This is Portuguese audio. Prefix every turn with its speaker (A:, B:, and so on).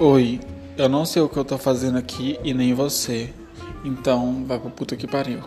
A: Oi, eu não sei o que eu tô fazendo aqui e nem você. Então, vai pro puta que pariu.